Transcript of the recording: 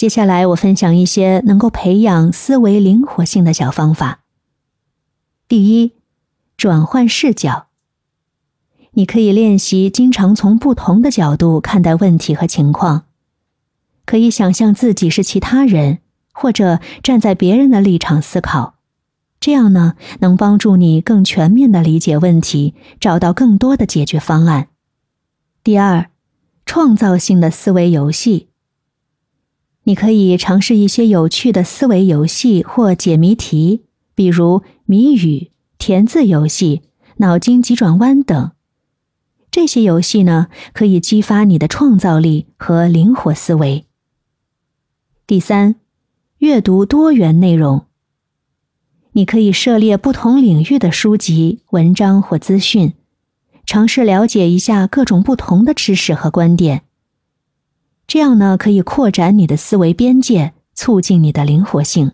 接下来，我分享一些能够培养思维灵活性的小方法。第一，转换视角。你可以练习经常从不同的角度看待问题和情况，可以想象自己是其他人，或者站在别人的立场思考。这样呢，能帮助你更全面的理解问题，找到更多的解决方案。第二，创造性的思维游戏。你可以尝试一些有趣的思维游戏或解谜题，比如谜语、填字游戏、脑筋急转弯等。这些游戏呢，可以激发你的创造力和灵活思维。第三，阅读多元内容。你可以涉猎不同领域的书籍、文章或资讯，尝试了解一下各种不同的知识和观点。这样呢，可以扩展你的思维边界，促进你的灵活性。